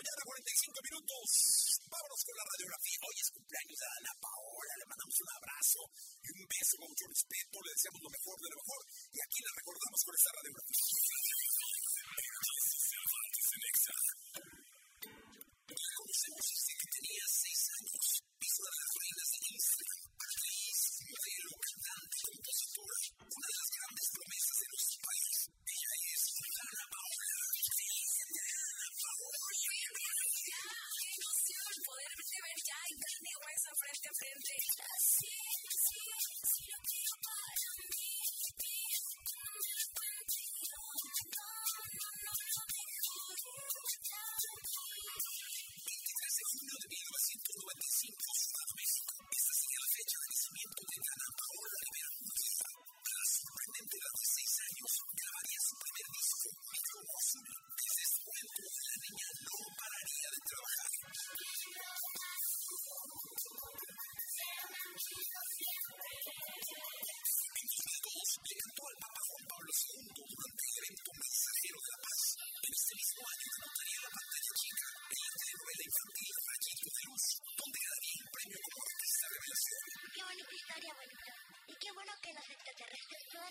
mañana, 45 minutos. Vámonos con la radiografía. Hoy es cumpleaños de Ana Paola. Le mandamos un abrazo y un beso con mucho respeto. Le deseamos lo mejor de lo mejor. Y aquí la recordamos con esta radiografía. Conocemos desde que tenía 6 años.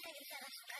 探したら